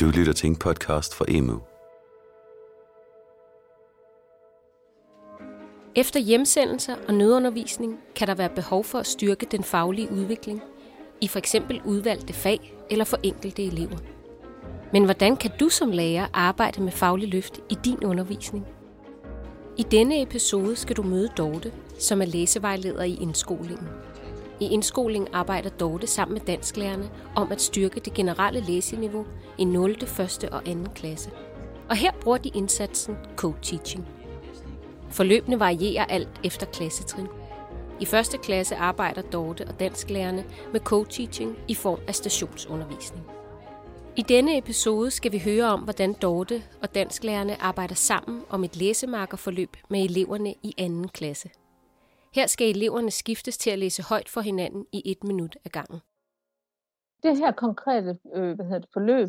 Du lytter til en podcast fra Emu. Efter hjemsendelser og nødundervisning kan der være behov for at styrke den faglige udvikling i for eksempel udvalgte fag eller for enkelte elever. Men hvordan kan du som lærer arbejde med faglig løft i din undervisning? I denne episode skal du møde Dorte, som er læsevejleder i indskolingen. I indskolingen arbejder Dorte sammen med dansklærerne om at styrke det generelle læseniveau i 0., 1. og 2. klasse. Og her bruger de indsatsen co-teaching. Forløbene varierer alt efter klassetrin. I første klasse arbejder Dorte og dansklærerne med co-teaching i form af stationsundervisning. I denne episode skal vi høre om, hvordan Dorte og dansklærerne arbejder sammen om et læsemarkerforløb med eleverne i anden klasse. Her skal eleverne skiftes til at læse højt for hinanden i et minut ad gangen. Det her konkrete øh, hvad hedder det, forløb,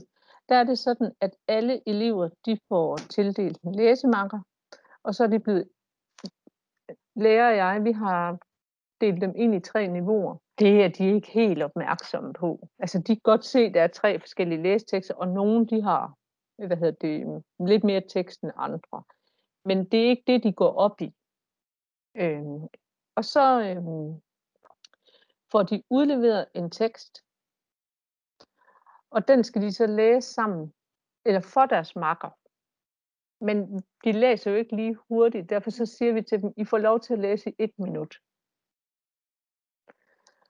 der er det sådan, at alle elever de får tildelt en læsemarker, og så er de blevet, lærer jeg, vi har delt dem ind i tre niveauer. Det er de ikke helt opmærksomme på. Altså de kan godt se, at der er tre forskellige læstekster, og nogle de har hvad hedder det, mm, lidt mere tekst end andre. Men det er ikke det, de går op i. Øh, og så øhm, får de udleveret en tekst, og den skal de så læse sammen, eller for deres makker. Men de læser jo ikke lige hurtigt, derfor så siger vi til dem, I får lov til at læse i et minut.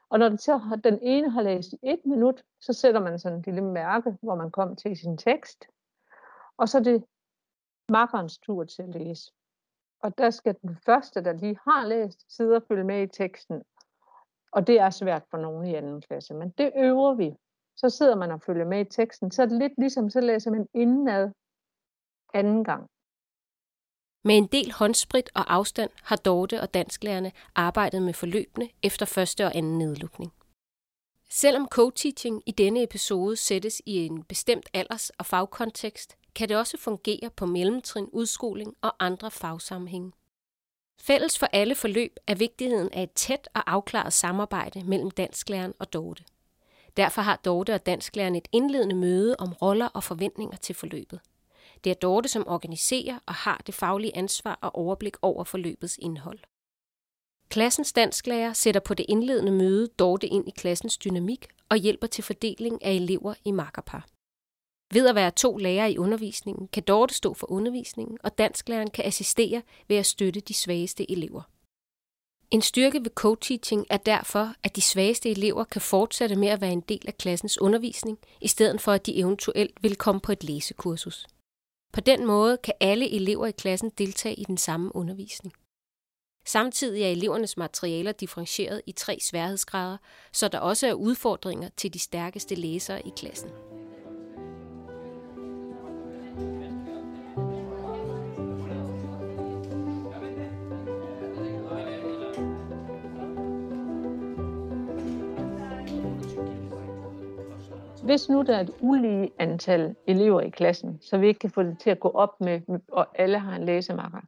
Og når den, så, den ene har læst i et minut, så sætter man sådan et lille mærke, hvor man kom til sin tekst. Og så er det makkerens tur til at læse. Og der skal den første, der lige har læst, sidde og følge med i teksten. Og det er svært for nogen i anden klasse, men det øver vi. Så sidder man og følger med i teksten. Så er det lidt ligesom, så læser man indenad anden gang. Med en del håndsprit og afstand har Dorte og dansklærerne arbejdet med forløbene efter første og anden nedlukning. Selvom co-teaching i denne episode sættes i en bestemt alders- og fagkontekst, kan det også fungere på mellemtrin, udskoling og andre fagsammenhænge. Fælles for alle forløb er vigtigheden af et tæt og afklaret samarbejde mellem dansklæreren og Dorte. Derfor har Dorte og dansklæreren et indledende møde om roller og forventninger til forløbet. Det er Dorte, som organiserer og har det faglige ansvar og overblik over forløbets indhold. Klassens dansklærer sætter på det indledende møde Dorte ind i klassens dynamik og hjælper til fordeling af elever i makkerpar. Ved at være to lærere i undervisningen, kan Dorte stå for undervisningen, og dansklæreren kan assistere ved at støtte de svageste elever. En styrke ved co-teaching er derfor, at de svageste elever kan fortsætte med at være en del af klassens undervisning, i stedet for at de eventuelt vil komme på et læsekursus. På den måde kan alle elever i klassen deltage i den samme undervisning. Samtidig er elevernes materialer differentieret i tre sværhedsgrader, så der også er udfordringer til de stærkeste læsere i klassen. Hvis nu der er et ulige antal elever i klassen, så vi ikke kan få det til at gå op med, og alle har en læsemakker,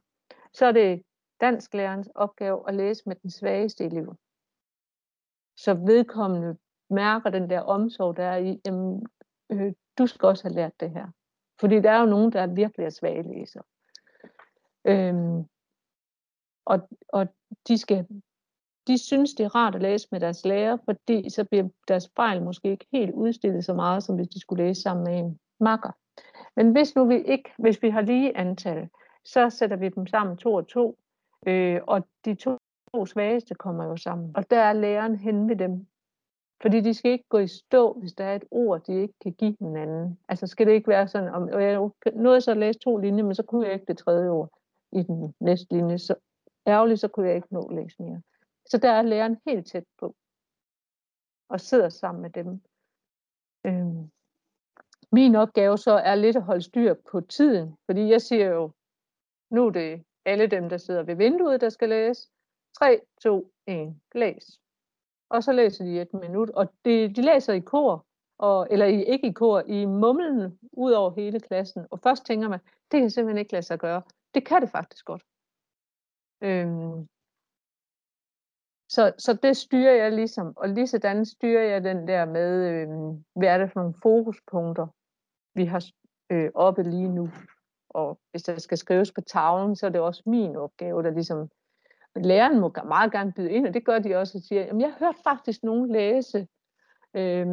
så er det dansklærerens opgave at læse med den svageste elev. Så vedkommende mærker den der omsorg, der er i, jamen, øh, du skal også have lært det her. Fordi der er jo nogen, der virkelig er svage læsere. Øhm, og, og de skal de synes, det er rart at læse med deres lærer, fordi så bliver deres fejl måske ikke helt udstillet så meget, som hvis de skulle læse sammen med en makker. Men hvis nu vi ikke, hvis vi har lige antal, så sætter vi dem sammen to og to, øh, og de to, to svageste kommer jo sammen. Og der er læreren hen ved dem. Fordi de skal ikke gå i stå, hvis der er et ord, de ikke kan give hinanden. Altså skal det ikke være sådan, om, jeg nåede så at læse to linjer, men så kunne jeg ikke det tredje ord i den næste linje. Så ærgerligt, så kunne jeg ikke nå at læse mere. Så der er læreren helt tæt på og sidder sammen med dem. Øhm. Min opgave så er lidt at holde styr på tiden, fordi jeg siger jo, nu er det alle dem, der sidder ved vinduet, der skal læse. 3, 2, 1, læs. Og så læser de et minut, og de, de læser i kor, og, eller i, ikke i kor, i mumlen ud over hele klassen. Og først tænker man, det kan simpelthen ikke lade sig gøre. Det kan det faktisk godt. Øhm, så, så det styrer jeg ligesom, og lige sådan styrer jeg den der med, øh, hvad er det for nogle fokuspunkter, vi har øh, oppe lige nu. Og hvis der skal skrives på tavlen, så er det også min opgave, der ligesom læreren må meget gerne byde ind, og det gør de også, og siger, jamen jeg hørte faktisk nogen læse øh,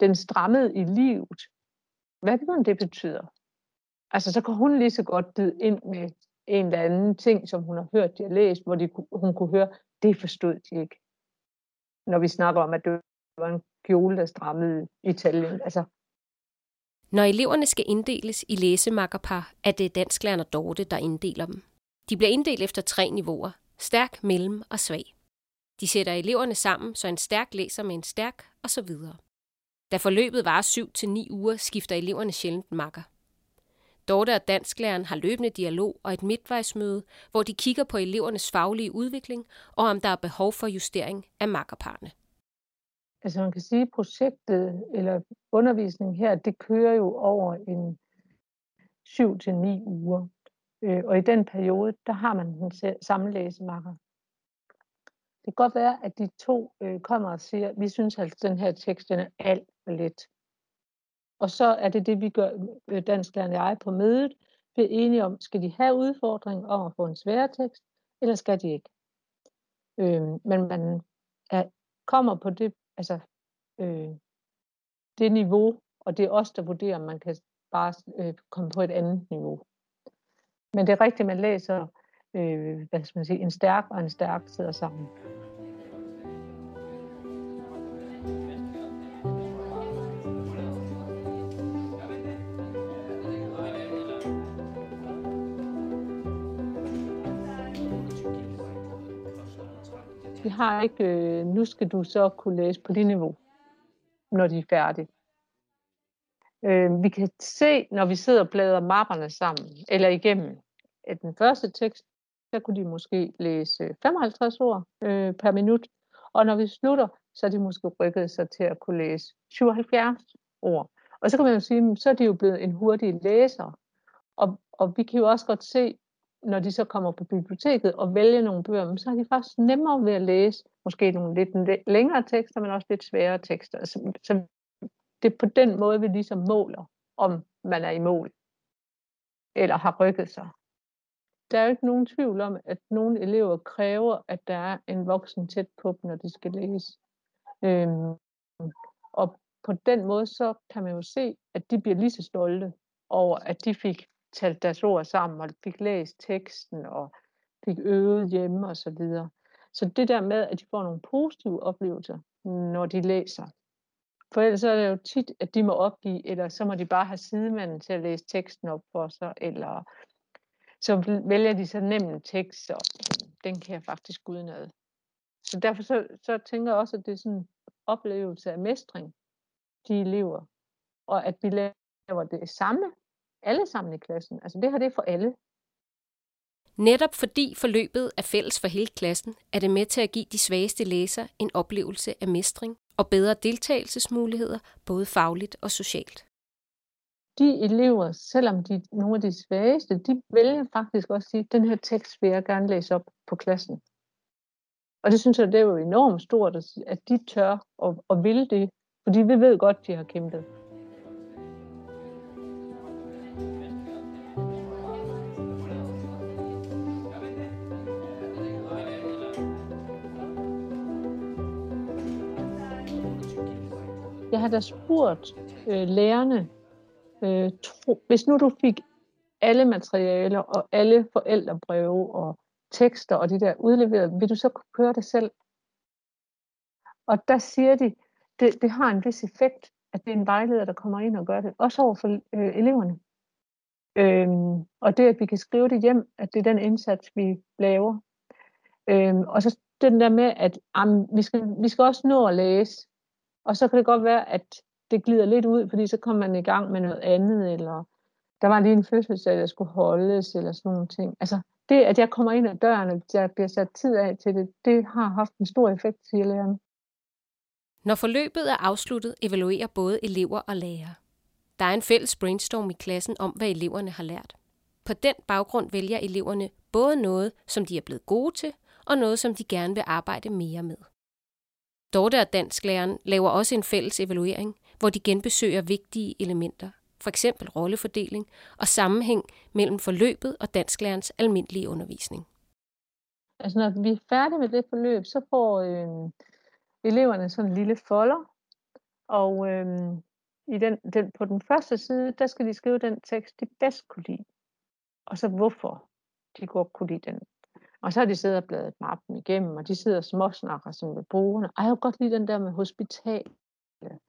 den strammede i livet. Hvad det, det betyder? Altså, så kan hun lige så godt byde ind med en eller anden ting, som hun har hørt, de har læst, hvor de, hun kunne høre, det forstod de ikke. Når vi snakker om, at det var en kjole, der strammede i Italien. Altså. Når eleverne skal inddeles i læsemakkerpar, er det dansklærerne Dorte, der inddeler dem. De bliver inddelt efter tre niveauer. Stærk, mellem og svag. De sætter eleverne sammen, så en stærk læser med en stærk, og så videre. Da forløbet varer 7 til ni uger, skifter eleverne sjældent makker. Dorte og dansklæreren har løbende dialog og et midtvejsmøde, hvor de kigger på elevernes faglige udvikling og om der er behov for justering af makkerparne. Altså man kan sige, at projektet eller undervisningen her, det kører jo over en 7 til ni uger. Øh, og i den periode, der har man den samme læsemakker. Det kan godt være, at de to øh, kommer og siger, vi synes at den her tekst den er alt for let. Og så er det det, vi gør, øh, dansklærerne og jeg på mødet, vi er enige om, skal de have udfordring om at få en svær tekst, eller skal de ikke? Øh, men man er, kommer på det, altså, øh, det niveau, og det er os, der vurderer, om man kan bare øh, komme på et andet niveau. Men det er rigtigt, man læser øh, hvad skal man sige, en stærk og en stærk sidder sammen. Vi har ikke, øh, nu skal du så kunne læse på det niveau, når de er færdige. Øh, vi kan se, når vi sidder og bladrer mapperne sammen, eller igennem, at den første tekst, der kunne de måske læse 55 ord øh, per minut, og når vi slutter, så er de måske rykket sig til at kunne læse 77 ord. Og så kan man jo sige, så er de jo blevet en hurtig læser. Og, og vi kan jo også godt se, når de så kommer på biblioteket og vælger nogle bøger, så er de faktisk nemmere ved at læse måske nogle lidt længere tekster, men også lidt sværere tekster. Så, så det er på den måde, vi ligesom måler, om man er i mål, eller har rykket sig. Der er jo ikke nogen tvivl om, at nogle elever kræver, at der er en voksen tæt på dem, når de skal læse. Øhm, og på den måde, så kan man jo se, at de bliver lige så stolte over, at de fik talt deres ord sammen, og fik læst teksten, og fik øvet hjemme og så videre. Så det der med, at de får nogle positive oplevelser, når de læser, for ellers er det jo tit, at de må opgive, eller så må de bare have sidemanden til at læse teksten op for sig, eller så vælger de så nem en tekst, og den kan jeg faktisk udenad. Så derfor så, så tænker jeg også, at det er sådan en oplevelse af mestring, de elever, og at vi laver det samme, alle sammen i klassen. Altså det her det er for alle. Netop fordi forløbet er fælles for hele klassen, er det med til at give de svageste læsere en oplevelse af mestring og bedre deltagelsesmuligheder, både fagligt og socialt. De elever, selvom de er nogle af de svageste, de vælger faktisk også at sige, den her tekst vil jeg gerne læse op på klassen. Og det synes jeg, det er jo enormt stort, at de tør og, og vil det, fordi vi ved godt, de har kæmpet. Jeg har da spurgt øh, lærerne, øh, tro, hvis nu du fik alle materialer og alle forældrebreve og tekster og de der udleveret, vil du så kunne køre det selv? Og der siger de, det, det har en vis effekt, at det er en vejleder, der kommer ind og gør det, også over for øh, eleverne. Øhm, og det, at vi kan skrive det hjem, at det er den indsats, vi laver. Øhm, og så den der med, at am, vi, skal, vi skal også nå at læse, og så kan det godt være, at det glider lidt ud, fordi så kommer man i gang med noget andet, eller der var lige en fødselsdag, der skulle holdes, eller sådan nogle ting. Altså, det, at jeg kommer ind ad døren, og jeg bliver sat tid af til det, det har haft en stor effekt, siger læreren. Når forløbet er afsluttet, evaluerer både elever og lærere. Der er en fælles brainstorm i klassen om, hvad eleverne har lært. På den baggrund vælger eleverne både noget, som de er blevet gode til, og noget, som de gerne vil arbejde mere med. Dorte og dansklæreren laver også en fælles evaluering, hvor de genbesøger vigtige elementer. for eksempel rollefordeling og sammenhæng mellem forløbet og dansklærens almindelige undervisning. Altså når vi er færdige med det forløb, så får øh, eleverne sådan en lille folder, og øh, i den, den, på den første side, der skal de skrive den tekst, de bedst kunne lide, og så hvorfor de godt kunne lide den. Og så har de siddet og bladet mappen igennem, og de sidder og småsnakker som med brugerne. Ej, jeg kan godt lide den der med hospital.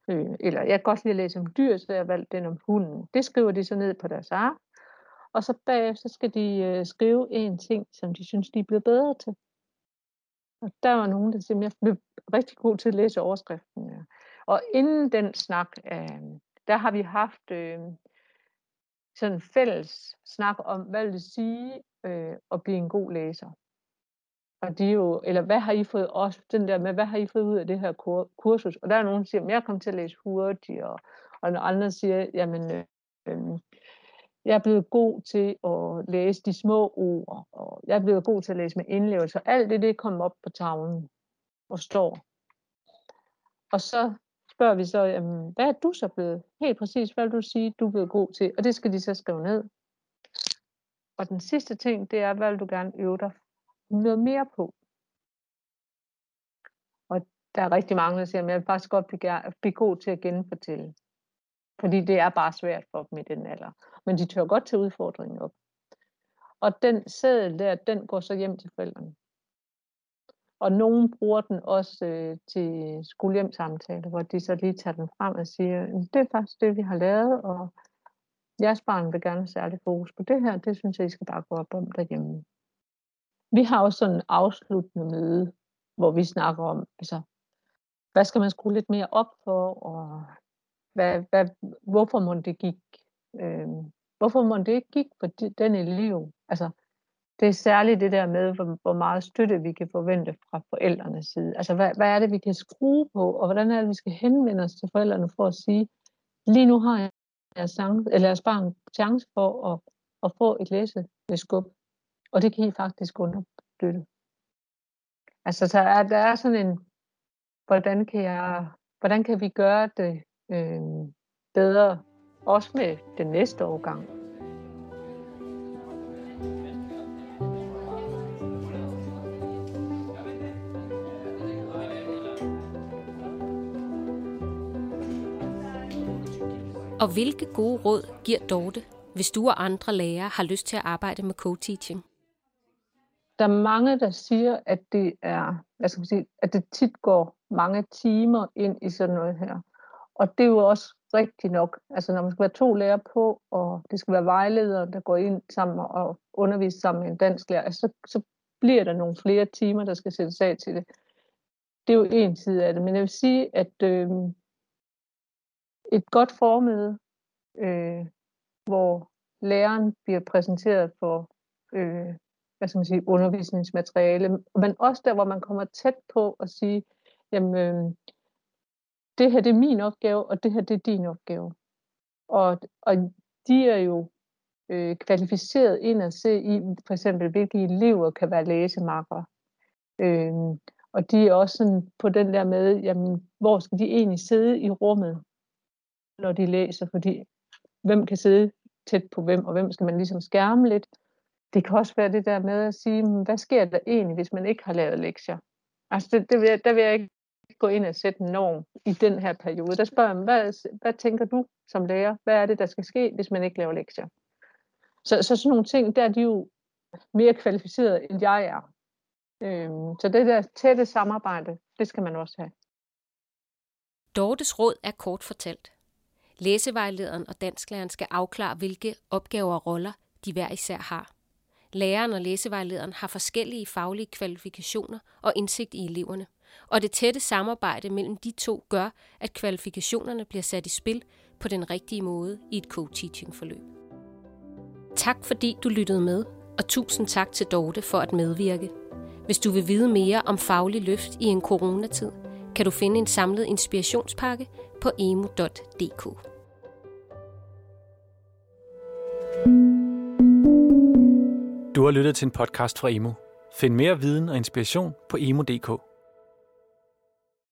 Øh, eller jeg kan godt lide at læse om dyr, så jeg har valgt den om hunden. Det skriver de så ned på deres ark. Og så bagefter skal de øh, skrive en ting, som de synes, de er blevet bedre til. Og der var nogen, der simpelthen blev rigtig god til at læse overskriften. Ja. Og inden den snak, øh, der har vi haft øh, sådan en fælles snak om, hvad vil det sige øh, at blive en god læser. Og de jo, eller hvad har I fået også, den der med, hvad har I fået ud af det her kursus? Og der er nogen, der siger, at jeg kom til at læse hurtigt, og, og andre siger, jamen, øh, øh, jeg er blevet god til at læse de små ord, og jeg er blevet god til at læse med indlevelse. Alt det, det kommer op på tavlen og står. Og så spørger vi så, jamen, hvad er du så blevet? Helt præcis, hvad vil du sige, du er blevet god til? Og det skal de så skrive ned. Og den sidste ting, det er, hvad vil du gerne øve dig noget mere på? Og der er rigtig mange, der siger, at jeg vil faktisk godt blive, blive god til at genfortælle. Fordi det er bare svært for dem i den alder. Men de tør godt til udfordringen op. Og den sædel der, den går så hjem til forældrene. Og nogen bruger den også øh, til skolehjemsamtaler, hvor de så lige tager den frem og siger, det er faktisk det, vi har lavet, og jeres barn vil gerne have særlig fokus på det her, det synes jeg, I skal bare gå op om derhjemme. Vi har også sådan en afsluttende møde, hvor vi snakker om, altså, hvad skal man skrue lidt mere op for, og hvad, hvad, hvorfor må det gik, øh, hvorfor må det ikke gik for den elev? Altså, det er særligt det der med, hvor, hvor meget støtte vi kan forvente fra forældrenes side. Altså, hvad, hvad er det, vi kan skrue på, og hvordan er det, vi skal henvende os til forældrene for at sige, lige nu har jeg jeres, eller jeres barn chance for at, at få et læseskub, og det kan I faktisk understøtte. Altså, så er, der er sådan en, hvordan kan, jeg, hvordan kan vi gøre det øh, bedre, også med den næste årgang. Og hvilke gode råd giver Dorte, hvis du og andre lærere har lyst til at arbejde med co-teaching? Der er mange, der siger, at det er, hvad skal man sige, at det tit går mange timer ind i sådan noget her. Og det er jo også rigtigt nok. Altså når man skal være to lærere på, og det skal være vejledere, der går ind sammen og underviser sammen med en dansk lærer, altså, så, så bliver der nogle flere timer, der skal sættes af til det. Det er jo en side af det. Men jeg vil sige, at øh, et godt formøde, øh, hvor læreren bliver præsenteret for øh, hvad skal man sige, undervisningsmateriale, men også der, hvor man kommer tæt på at sige, jamen, øh, det her det er min opgave, og det her det er din opgave. Og, og de er jo øh, kvalificeret ind at se i, for eksempel, hvilke elever kan være læsemarker. Øh, og de er også sådan på den der med, jamen, hvor skal de egentlig sidde i rummet, når de læser, fordi hvem kan sidde tæt på hvem, og hvem skal man ligesom skærme lidt. Det kan også være det der med at sige, hmm, hvad sker der egentlig, hvis man ikke har lavet lektier? Altså, det, det vil jeg, der vil jeg ikke gå ind og sætte en norm i den her periode. Der spørger jeg, hvad, hvad tænker du som lærer? Hvad er det, der skal ske, hvis man ikke laver lektier? Så, så sådan nogle ting, der er de jo mere kvalificerede, end jeg er. Øhm, så det der tætte samarbejde, det skal man også have. Dortes råd er kort fortalt. Læsevejlederen og dansklæreren skal afklare, hvilke opgaver og roller de hver især har. Læreren og læsevejlederen har forskellige faglige kvalifikationer og indsigt i eleverne og det tætte samarbejde mellem de to gør, at kvalifikationerne bliver sat i spil på den rigtige måde i et co-teaching-forløb. Tak fordi du lyttede med, og tusind tak til Dorte for at medvirke. Hvis du vil vide mere om faglig løft i en coronatid, kan du finde en samlet inspirationspakke på emu.dk. Du har lyttet til en podcast fra Emo. Find mere viden og inspiration på emo.dk.